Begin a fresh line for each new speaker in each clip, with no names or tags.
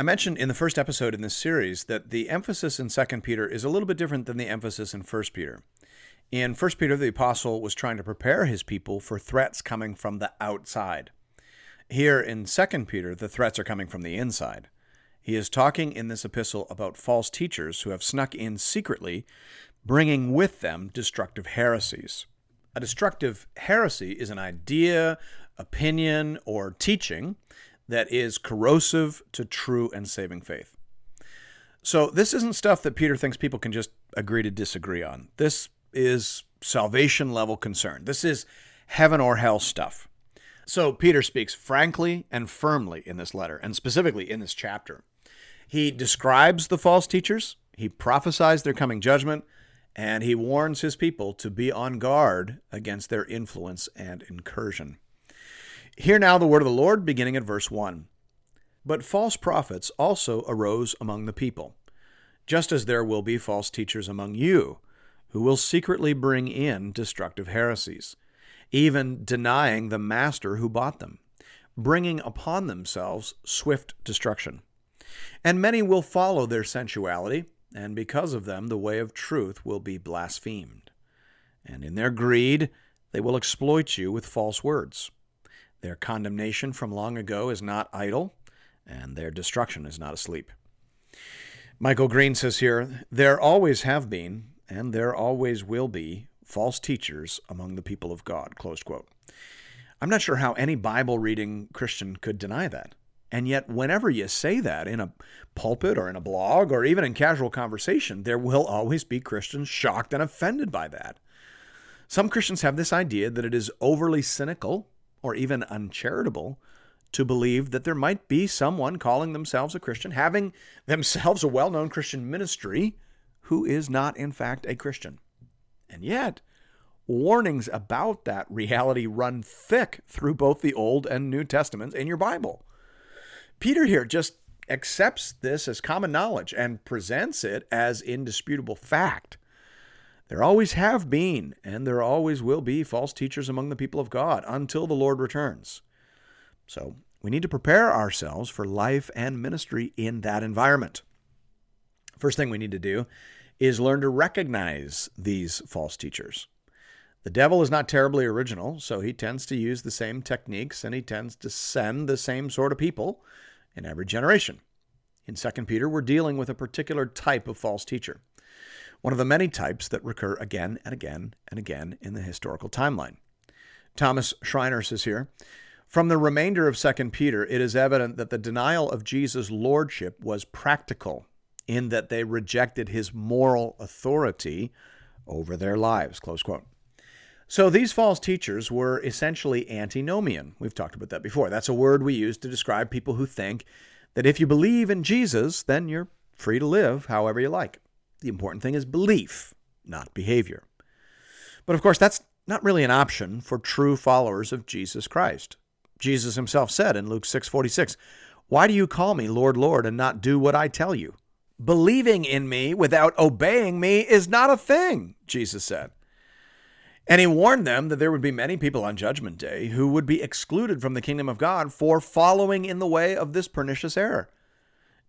I mentioned in the first episode in this series that the emphasis in 2 Peter is a little bit different than the emphasis in 1 Peter. In 1 Peter, the apostle was trying to prepare his people for threats coming from the outside. Here in 2 Peter, the threats are coming from the inside. He is talking in this epistle about false teachers who have snuck in secretly, bringing with them destructive heresies. A destructive heresy is an idea, opinion, or teaching that is corrosive to true and saving faith. So, this isn't stuff that Peter thinks people can just agree to disagree on. This is salvation level concern. This is heaven or hell stuff. So, Peter speaks frankly and firmly in this letter, and specifically in this chapter. He describes the false teachers, he prophesies their coming judgment, and he warns his people to be on guard against their influence and incursion. Hear now the word of the Lord, beginning at verse 1. But false prophets also arose among the people, just as there will be false teachers among you, who will secretly bring in destructive heresies, even denying the master who bought them, bringing upon themselves swift destruction. And many will follow their sensuality, and because of them the way of truth will be blasphemed. And in their greed they will exploit you with false words. Their condemnation from long ago is not idle, and their destruction is not asleep. Michael Green says here there always have been, and there always will be, false teachers among the people of God. Close quote. I'm not sure how any Bible reading Christian could deny that. And yet, whenever you say that in a pulpit or in a blog or even in casual conversation, there will always be Christians shocked and offended by that. Some Christians have this idea that it is overly cynical or even uncharitable to believe that there might be someone calling themselves a Christian, having themselves a well known Christian ministry, who is not, in fact, a Christian. And yet, warnings about that reality run thick through both the Old and New Testaments in your Bible. Peter here just accepts this as common knowledge and presents it as indisputable fact. There always have been, and there always will be, false teachers among the people of God until the Lord returns. So we need to prepare ourselves for life and ministry in that environment. First thing we need to do is learn to recognize these false teachers. The devil is not terribly original, so he tends to use the same techniques and he tends to send the same sort of people in every generation. In 2 Peter, we're dealing with a particular type of false teacher one of the many types that recur again and again and again in the historical timeline. Thomas Schreiner says here From the remainder of 2 Peter, it is evident that the denial of Jesus' lordship was practical in that they rejected his moral authority over their lives. Close quote. So these false teachers were essentially antinomian. We've talked about that before. That's a word we use to describe people who think that if you believe in Jesus, then you're free to live however you like. The important thing is belief, not behavior. But of course, that's not really an option for true followers of Jesus Christ. Jesus himself said in Luke 6:46, "Why do you call me Lord, Lord and not do what I tell you?" Believing in me without obeying me is not a thing, Jesus said. And he warned them that there would be many people on Judgment Day who would be excluded from the kingdom of God for following in the way of this pernicious error.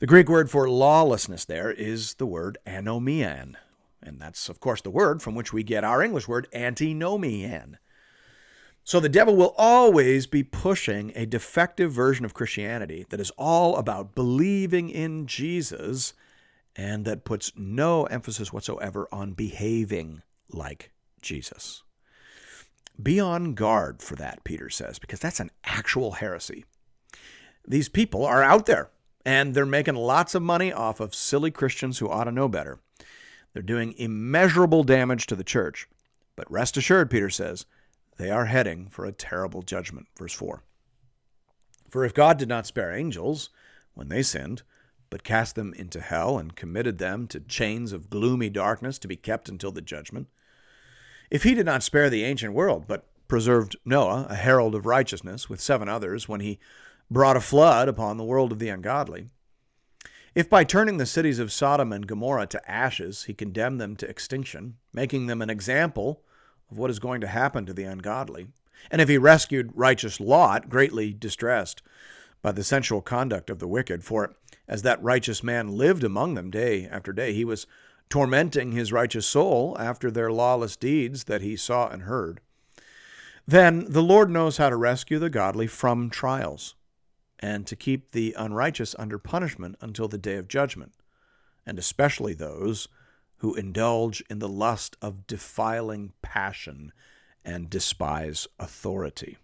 The Greek word for lawlessness there is the word anomian. And that's, of course, the word from which we get our English word antinomian. So the devil will always be pushing a defective version of Christianity that is all about believing in Jesus and that puts no emphasis whatsoever on behaving like Jesus. Be on guard for that, Peter says, because that's an actual heresy. These people are out there and they're making lots of money off of silly Christians who ought to know better. They're doing immeasurable damage to the church. But rest assured, Peter says, they are heading for a terrible judgment. Verse 4. For if God did not spare angels when they sinned, but cast them into hell and committed them to chains of gloomy darkness to be kept until the judgment, if he did not spare the ancient world, but preserved Noah, a herald of righteousness, with seven others, when he brought a flood upon the world of the ungodly, if by turning the cities of Sodom and Gomorrah to ashes he condemned them to extinction, making them an example of what is going to happen to the ungodly, and if he rescued righteous Lot, greatly distressed by the sensual conduct of the wicked, for as that righteous man lived among them day after day, he was tormenting his righteous soul after their lawless deeds that he saw and heard, then the Lord knows how to rescue the godly from trials and to keep the unrighteous under punishment until the day of judgment, and especially those who indulge in the lust of defiling passion and despise authority.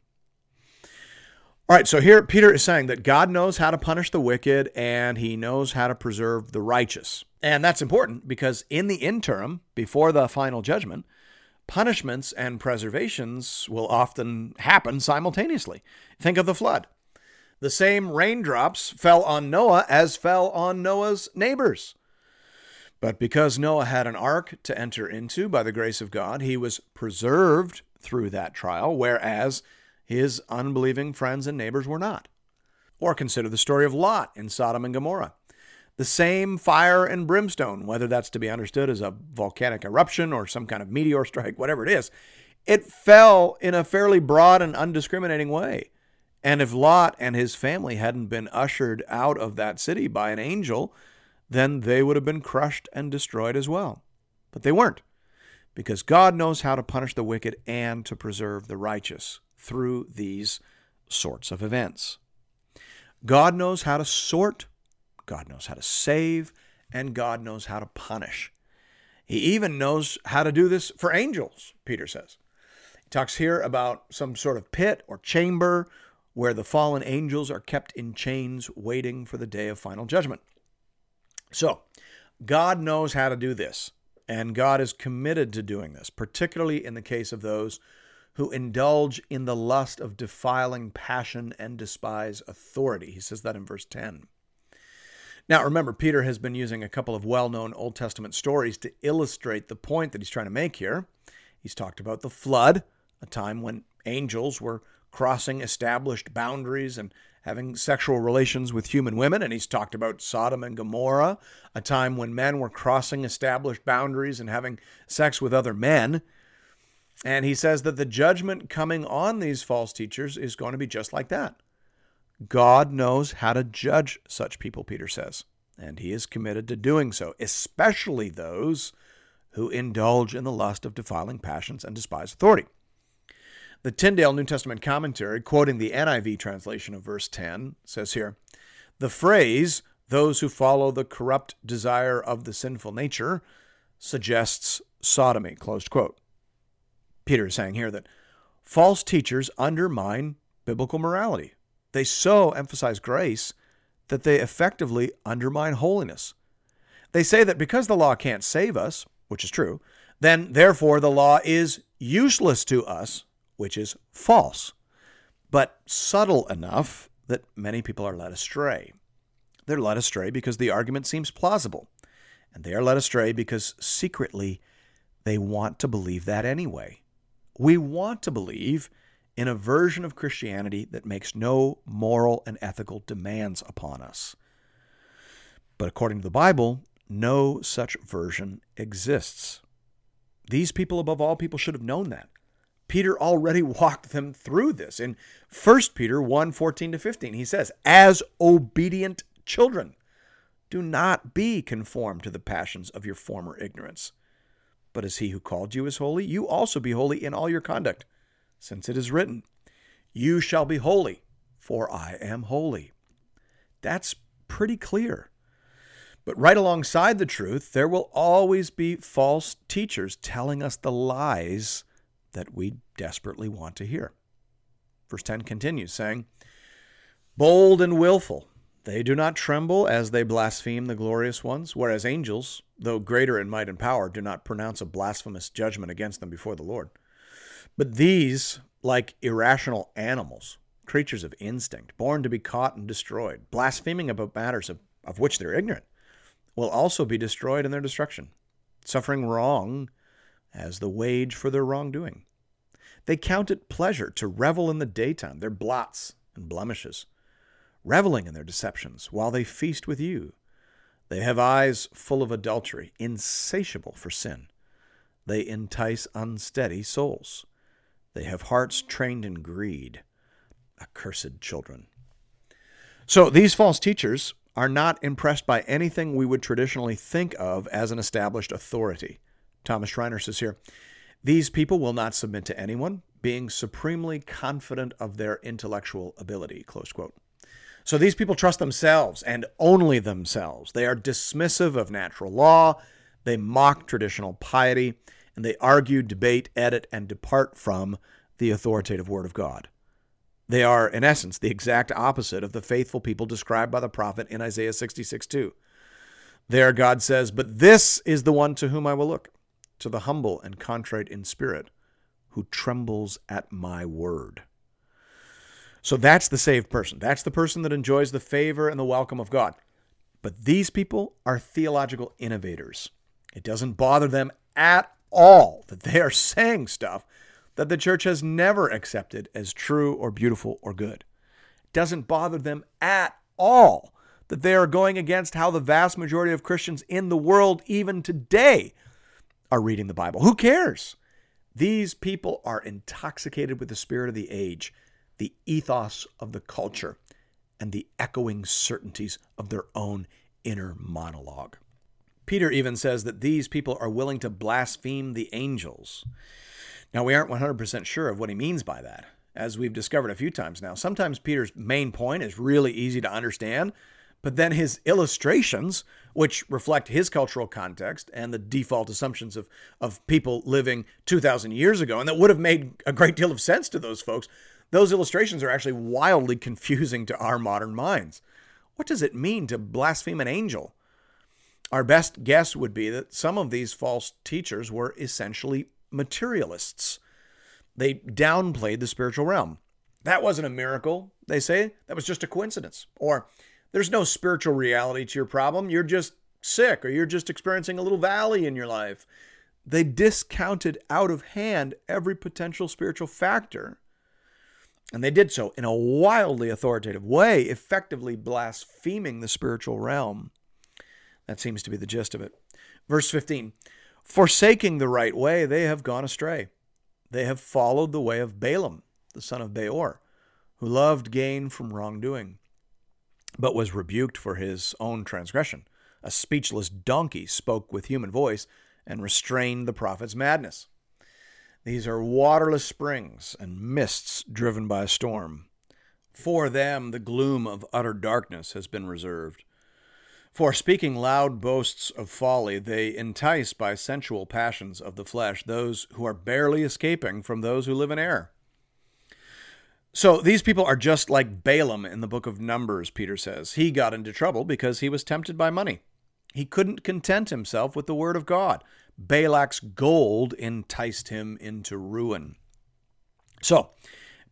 All right, so here Peter is saying that God knows how to punish the wicked and he knows how to preserve the righteous. And that's important because in the interim, before the final judgment, punishments and preservations will often happen simultaneously. Think of the flood. The same raindrops fell on Noah as fell on Noah's neighbors. But because Noah had an ark to enter into by the grace of God, he was preserved through that trial, whereas his unbelieving friends and neighbors were not. Or consider the story of Lot in Sodom and Gomorrah. The same fire and brimstone, whether that's to be understood as a volcanic eruption or some kind of meteor strike, whatever it is, it fell in a fairly broad and undiscriminating way. And if Lot and his family hadn't been ushered out of that city by an angel, then they would have been crushed and destroyed as well. But they weren't, because God knows how to punish the wicked and to preserve the righteous through these sorts of events. God knows how to sort, God knows how to save, and God knows how to punish. He even knows how to do this for angels, Peter says. He talks here about some sort of pit or chamber where the fallen angels are kept in chains waiting for the day of final judgment. So, God knows how to do this, and God is committed to doing this, particularly in the case of those who indulge in the lust of defiling passion and despise authority. He says that in verse 10. Now, remember, Peter has been using a couple of well known Old Testament stories to illustrate the point that he's trying to make here. He's talked about the flood, a time when angels were crossing established boundaries and having sexual relations with human women. And he's talked about Sodom and Gomorrah, a time when men were crossing established boundaries and having sex with other men. And he says that the judgment coming on these false teachers is going to be just like that. God knows how to judge such people, Peter says, and he is committed to doing so, especially those who indulge in the lust of defiling passions and despise authority. The Tyndale New Testament commentary, quoting the NIV translation of verse 10, says here The phrase, those who follow the corrupt desire of the sinful nature, suggests sodomy. Closed quote. Peter is saying here that false teachers undermine biblical morality. They so emphasize grace that they effectively undermine holiness. They say that because the law can't save us, which is true, then therefore the law is useless to us which is false, but subtle enough that many people are led astray. They're led astray because the argument seems plausible, and they are led astray because secretly they want to believe that anyway. We want to believe in a version of Christianity that makes no moral and ethical demands upon us. But according to the Bible, no such version exists. These people, above all people, should have known that. Peter already walked them through this. In 1 Peter 1 14 to 15, he says, As obedient children, do not be conformed to the passions of your former ignorance. But as he who called you is holy, you also be holy in all your conduct, since it is written, You shall be holy, for I am holy. That's pretty clear. But right alongside the truth, there will always be false teachers telling us the lies that we desperately want to hear. Verse 10 continues, saying, Bold and willful, they do not tremble as they blaspheme the glorious ones, whereas angels, though greater in might and power, do not pronounce a blasphemous judgment against them before the Lord. But these, like irrational animals, creatures of instinct, born to be caught and destroyed, blaspheming about matters of, of which they're ignorant, will also be destroyed in their destruction, suffering wrong as the wage for their wrongdoing. They count it pleasure to revel in the daytime, their blots and blemishes, reveling in their deceptions while they feast with you. They have eyes full of adultery, insatiable for sin. They entice unsteady souls. They have hearts trained in greed. Accursed children. So these false teachers are not impressed by anything we would traditionally think of as an established authority. Thomas Schreiner says here these people will not submit to anyone, being supremely confident of their intellectual ability. Close quote. So these people trust themselves and only themselves. They are dismissive of natural law, they mock traditional piety, and they argue, debate, edit, and depart from the authoritative Word of God. They are, in essence, the exact opposite of the faithful people described by the prophet in Isaiah 66 2. There, God says, But this is the one to whom I will look to the humble and contrite in spirit, who trembles at my word. So that's the saved person. That's the person that enjoys the favor and the welcome of God. But these people are theological innovators. It doesn't bother them at all that they are saying stuff that the church has never accepted as true or beautiful or good. It doesn't bother them at all that they are going against how the vast majority of Christians in the world, even today, are reading the Bible. Who cares? These people are intoxicated with the spirit of the age, the ethos of the culture, and the echoing certainties of their own inner monologue. Peter even says that these people are willing to blaspheme the angels. Now, we aren't 100% sure of what he means by that, as we've discovered a few times now. Sometimes Peter's main point is really easy to understand, but then his illustrations, which reflect his cultural context and the default assumptions of, of people living 2,000 years ago, and that would have made a great deal of sense to those folks, those illustrations are actually wildly confusing to our modern minds. What does it mean to blaspheme an angel? Our best guess would be that some of these false teachers were essentially materialists. They downplayed the spiritual realm. That wasn't a miracle, they say. That was just a coincidence. Or there's no spiritual reality to your problem. You're just sick or you're just experiencing a little valley in your life. They discounted out of hand every potential spiritual factor. And they did so in a wildly authoritative way, effectively blaspheming the spiritual realm. That seems to be the gist of it. Verse 15 Forsaking the right way, they have gone astray. They have followed the way of Balaam, the son of Beor, who loved gain from wrongdoing but was rebuked for his own transgression. A speechless donkey spoke with human voice and restrained the prophet's madness. These are waterless springs and mists driven by a storm. For them, the gloom of utter darkness has been reserved. For speaking loud boasts of folly, they entice by sensual passions of the flesh those who are barely escaping from those who live in error. So these people are just like Balaam in the book of Numbers, Peter says. He got into trouble because he was tempted by money. He couldn't content himself with the word of God. Balak's gold enticed him into ruin. So,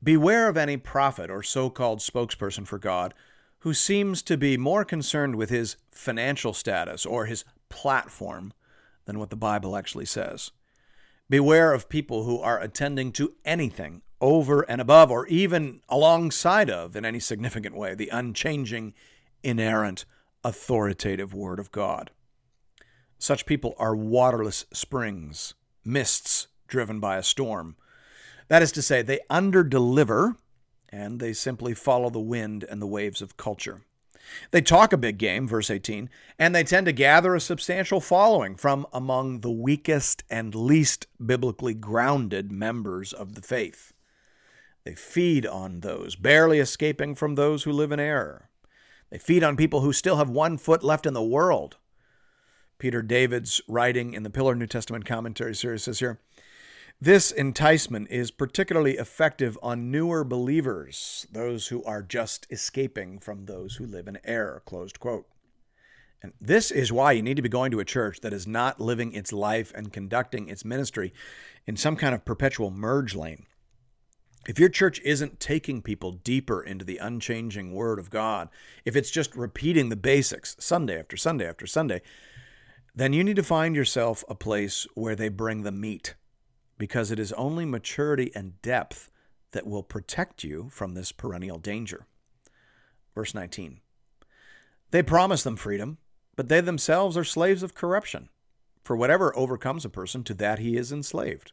beware of any prophet or so called spokesperson for God who seems to be more concerned with his financial status or his platform than what the Bible actually says. Beware of people who are attending to anything over and above, or even alongside of, in any significant way, the unchanging, inerrant, authoritative Word of God. Such people are waterless springs, mists driven by a storm. That is to say, they underdeliver and they simply follow the wind and the waves of culture. They talk a big game, verse 18, and they tend to gather a substantial following from among the weakest and least biblically grounded members of the faith. They feed on those, barely escaping from those who live in error. They feed on people who still have one foot left in the world, Peter Davids, writing in the Pillar New Testament Commentary series, says here this enticement is particularly effective on newer believers, those who are just escaping from those who live in error. Closed quote. And this is why you need to be going to a church that is not living its life and conducting its ministry in some kind of perpetual merge lane. If your church isn't taking people deeper into the unchanging Word of God, if it's just repeating the basics Sunday after Sunday after Sunday, then you need to find yourself a place where they bring the meat because it is only maturity and depth that will protect you from this perennial danger. Verse 19 They promise them freedom, but they themselves are slaves of corruption. For whatever overcomes a person, to that he is enslaved.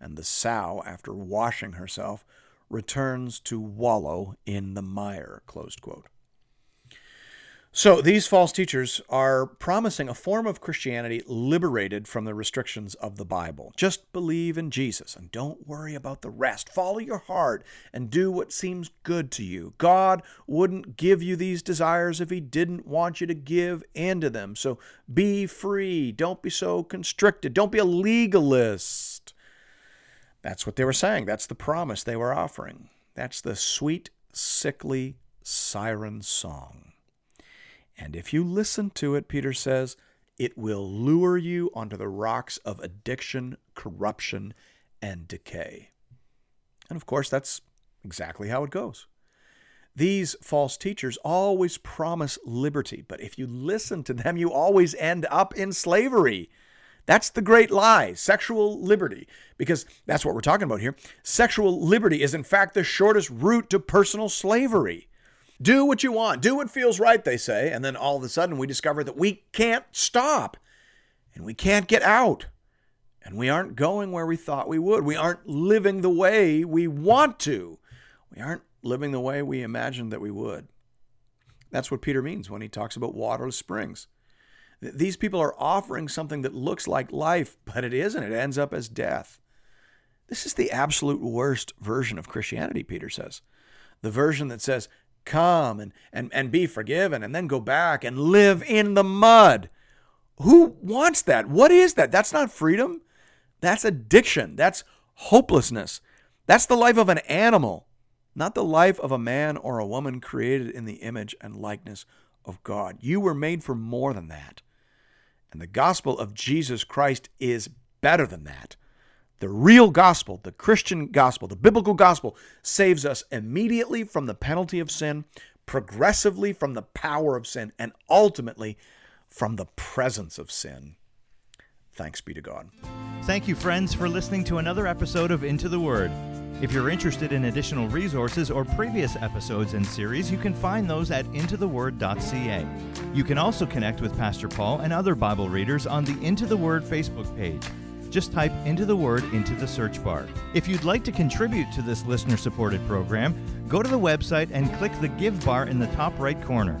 and the sow, after washing herself, returns to wallow in the mire. So these false teachers are promising a form of Christianity liberated from the restrictions of the Bible. Just believe in Jesus and don't worry about the rest. Follow your heart and do what seems good to you. God wouldn't give you these desires if He didn't want you to give into them. So be free. Don't be so constricted. Don't be a legalist. That's what they were saying. That's the promise they were offering. That's the sweet, sickly siren song. And if you listen to it, Peter says, it will lure you onto the rocks of addiction, corruption, and decay. And of course, that's exactly how it goes. These false teachers always promise liberty, but if you listen to them, you always end up in slavery. That's the great lie, sexual liberty, because that's what we're talking about here. Sexual liberty is, in fact, the shortest route to personal slavery. Do what you want. Do what feels right, they say. And then all of a sudden we discover that we can't stop and we can't get out. And we aren't going where we thought we would. We aren't living the way we want to. We aren't living the way we imagined that we would. That's what Peter means when he talks about waterless springs. These people are offering something that looks like life, but it isn't. It ends up as death. This is the absolute worst version of Christianity, Peter says. The version that says, come and, and, and be forgiven and then go back and live in the mud. Who wants that? What is that? That's not freedom. That's addiction. That's hopelessness. That's the life of an animal, not the life of a man or a woman created in the image and likeness of God. You were made for more than that. And the gospel of Jesus Christ is better than that. The real gospel, the Christian gospel, the biblical gospel, saves us immediately from the penalty of sin, progressively from the power of sin, and ultimately from the presence of sin. Thanks be to God.
Thank you, friends, for listening to another episode of Into the Word. If you're interested in additional resources or previous episodes and series, you can find those at intotheword.ca. You can also connect with Pastor Paul and other Bible readers on the Into the Word Facebook page. Just type into the word into the search bar. If you'd like to contribute to this listener supported program, go to the website and click the Give bar in the top right corner.